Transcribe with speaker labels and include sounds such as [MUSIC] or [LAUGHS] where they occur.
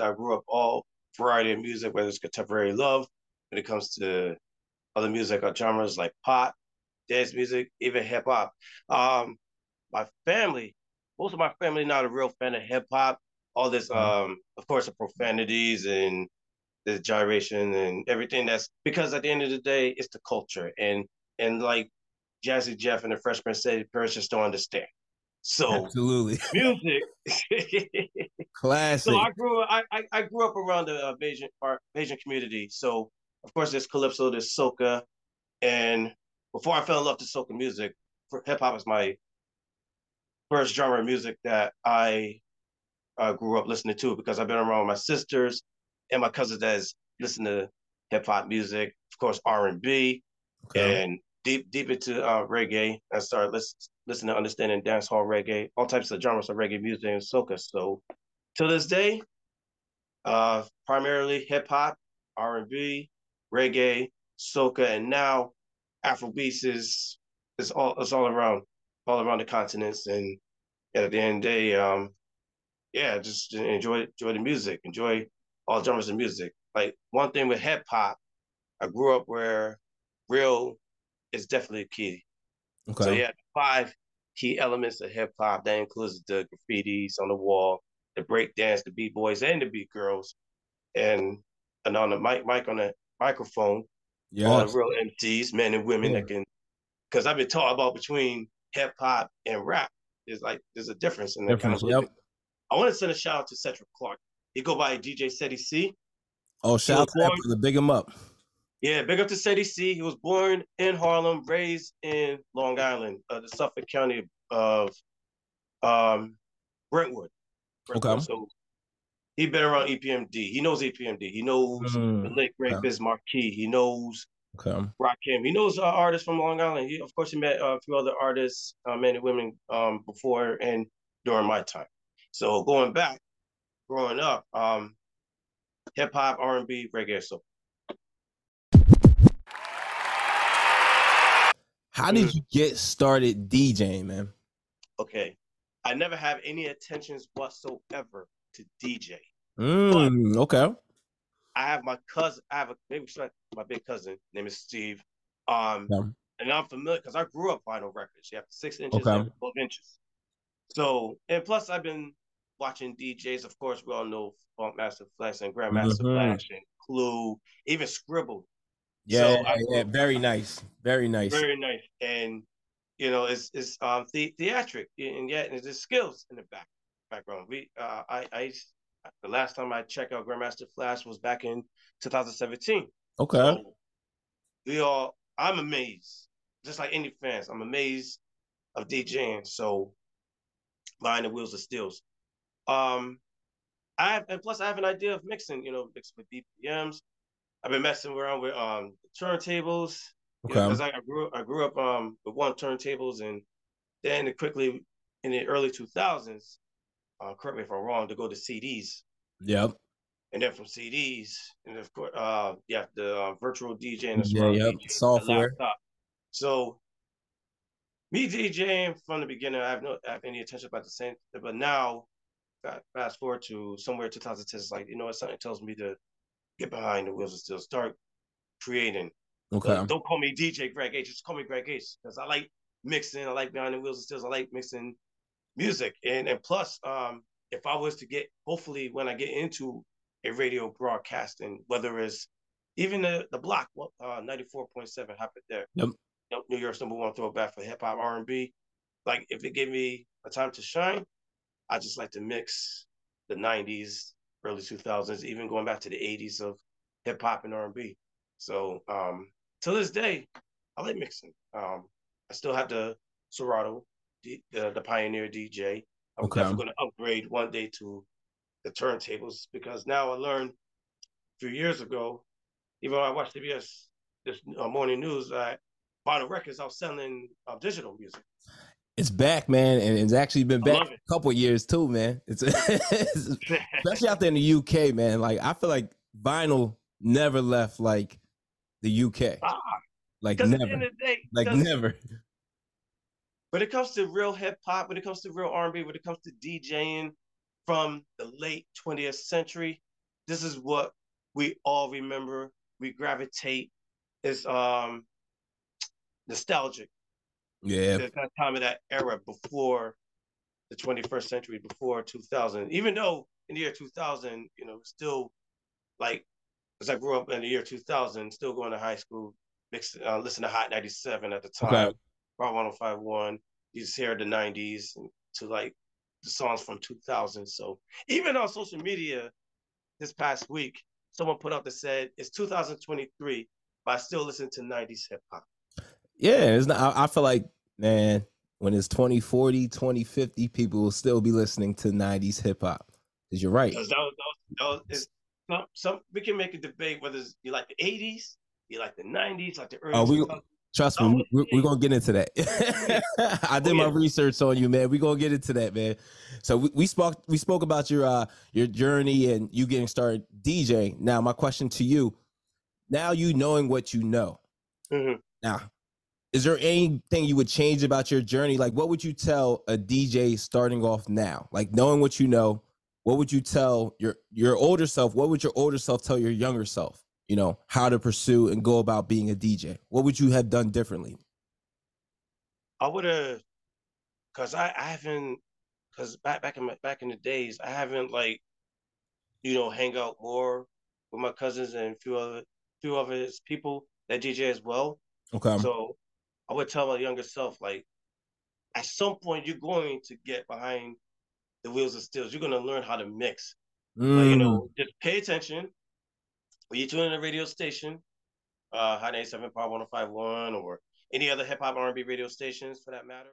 Speaker 1: I grew up all variety of music, whether it's contemporary love, when it comes to other music or genres like pop, dance music, even hip hop. Um, my family, most of my family not a real fan of hip hop. All this, mm-hmm. um, of course, the profanities and the gyration and everything. That's because at the end of the day, it's the culture and and like Jazzy Jeff and the Freshman said, parents just don't understand. So
Speaker 2: absolutely [LAUGHS]
Speaker 1: music,
Speaker 2: classic.
Speaker 1: So I grew up. I, I, grew up around the uh, Bajan Bajan community. So of course there's calypso, there's soca, and before I fell in love with soca music, hip hop is my first genre of music that I uh, grew up listening to because I've been around my sisters and my cousins that's listen to hip hop music, of course R and B, and deep deep into uh, reggae. I started listening listen to understanding dance hall reggae, all types of genres of reggae music and soca. So to this day, uh, primarily hip hop, R and B, reggae, soca, and now Afrobeats is is all is all around all around the continents. And at the end of the day, um, yeah, just enjoy enjoy the music, enjoy all genres of music. Like one thing with hip hop, I grew up where real is definitely key. Okay. So yeah, five key elements of hip hop. That includes the graffitis on the wall, the break dance, the beat boys and the beat girls, and and on the mic, mic on the microphone, yeah, all the real MCs, men and women yeah. that can. Because I've been taught about between hip hop and rap. There's like there's a difference in that kind of. Yep. I want to send a shout out to Cedric Clark. He go by DJ Ceddy C.
Speaker 2: Oh, shout out to brother. Big him up.
Speaker 1: Yeah, big up to Ceddy C. He was born in Harlem, raised in Long Island, uh, the Suffolk County of um, Brentwood. Brentwood. Okay. So he been around EPMD. He knows EPMD. He knows mm. the late great okay. Biz. He knows okay. Rakim. He knows uh, artists from Long Island. He, of course, he met uh, a few other artists, uh, men and women, um, before and during my time. So going back, growing up, um, hip hop, R and B, reggae, so
Speaker 2: How did you get started DJing, man?
Speaker 1: Okay. I never have any intentions whatsoever to DJ.
Speaker 2: Mm, okay.
Speaker 1: I have my cousin, I have a maybe my big cousin, name is Steve. Um yeah. and I'm familiar because I grew up vinyl records. You have six inches okay. and 12 inches. So and plus I've been watching DJs. Of course, we all know Funkmaster Flex and Grandmaster mm-hmm. Flash and Clue, even Scribble.
Speaker 2: Yeah, so yeah, yeah, very nice, very nice,
Speaker 1: very nice, and you know, it's it's um the, theatric, and yet there's skills in the back background. We uh, I I the last time I checked out Grandmaster Flash was back in 2017.
Speaker 2: Okay. So
Speaker 1: we all, I'm amazed, just like any fans, I'm amazed of DJing. So behind the wheels of steels. Um, I have, and plus I have an idea of mixing, you know, mixing with BPMs, I've been messing around with um turntables. Okay. Because I, I, grew I grew up um with one turntables and then quickly in the early two thousands, uh, correct me if I'm wrong, to go to CDs.
Speaker 2: Yep.
Speaker 1: And then from CDs, and of course, uh, yeah, the uh, virtual DJ and the
Speaker 2: yeah, yep. DJ, software.
Speaker 1: So me DJing from the beginning, I have no I have any attention about the same, but now fast forward to somewhere 2010, it's like you know, something tells me to get behind the wheels and still start creating.
Speaker 2: Okay. Uh,
Speaker 1: don't call me DJ Grand Gee. Just call me Grand Gee. Because I like mixing. I like behind the wheels and stills. I like mixing music. And and plus, um, if I was to get, hopefully, when I get into a radio broadcasting, whether it's even the the block, uh, ninety four point seven happened there.
Speaker 2: Yep.
Speaker 1: Nope, New York's number one throwback for hip hop R and B. Like if it gave me a time to shine, I just like to mix the '90s, early 2000s, even going back to the 80s of hip hop and R&B. So um, to this day, I like mixing. Um, I still have the Serato, the, the, the Pioneer DJ. I'm okay. definitely going to upgrade one day to the turntables because now I learned a few years ago, even when I watched CBS this uh, morning news, that vinyl records are selling uh, digital music.
Speaker 2: It's back, man, and it's actually been back a couple years too, man. It's, [LAUGHS] it's [LAUGHS] especially out there in the UK, man. Like I feel like vinyl never left like the UK. Ah, like never, day, like never.
Speaker 1: When it comes to real hip hop, when it comes to real R and B, when it comes to DJing, from the late 20th century. This is what we all remember. We gravitate. It's um nostalgic.
Speaker 2: Yeah.
Speaker 1: That time of that era before the 21st century, before 2000. Even though in the year 2000, you know, still like, as I grew up in the year 2000, still going to high school, mixed, uh, listen to Hot 97 at the time, okay. Rock 1051, you just hear the 90s and to like the songs from 2000. So even on social media this past week, someone put out that said it's 2023, but I still listen to 90s hip hop.
Speaker 2: Yeah, it's not, I, I feel like, man, when it's 2040, 2050, people will still be listening to 90s hip hop. Because you're right.
Speaker 1: Some, some, we can make a debate whether you like the 80s, you like the 90s, like the early oh, we,
Speaker 2: Trust me, we're, we're, gonna get into that. [LAUGHS] I did oh, yeah. my research on you, man. We're gonna get into that, man. So we, we spoke we spoke about your uh your journey and you getting started DJ. Now, my question to you, now you knowing what you know. Mm-hmm. Now, is there anything you would change about your journey? Like, what would you tell a DJ starting off now? Like, knowing what you know, what would you tell your your older self? What would your older self tell your younger self? You know how to pursue and go about being a DJ. What would you have done differently?
Speaker 1: I would have, cause I, I haven't, cause back back in my, back in the days, I haven't like, you know, hang out more with my cousins and a few other few other people that DJ as well.
Speaker 2: Okay.
Speaker 1: So I would tell my younger self, like, at some point you're going to get behind the wheels of steels. You're gonna learn how to mix. Mm. Like, you know, just pay attention. When you tune in a radio station, uh, Hot 97 Power 1051 or any other hip hop R&B radio stations for that matter.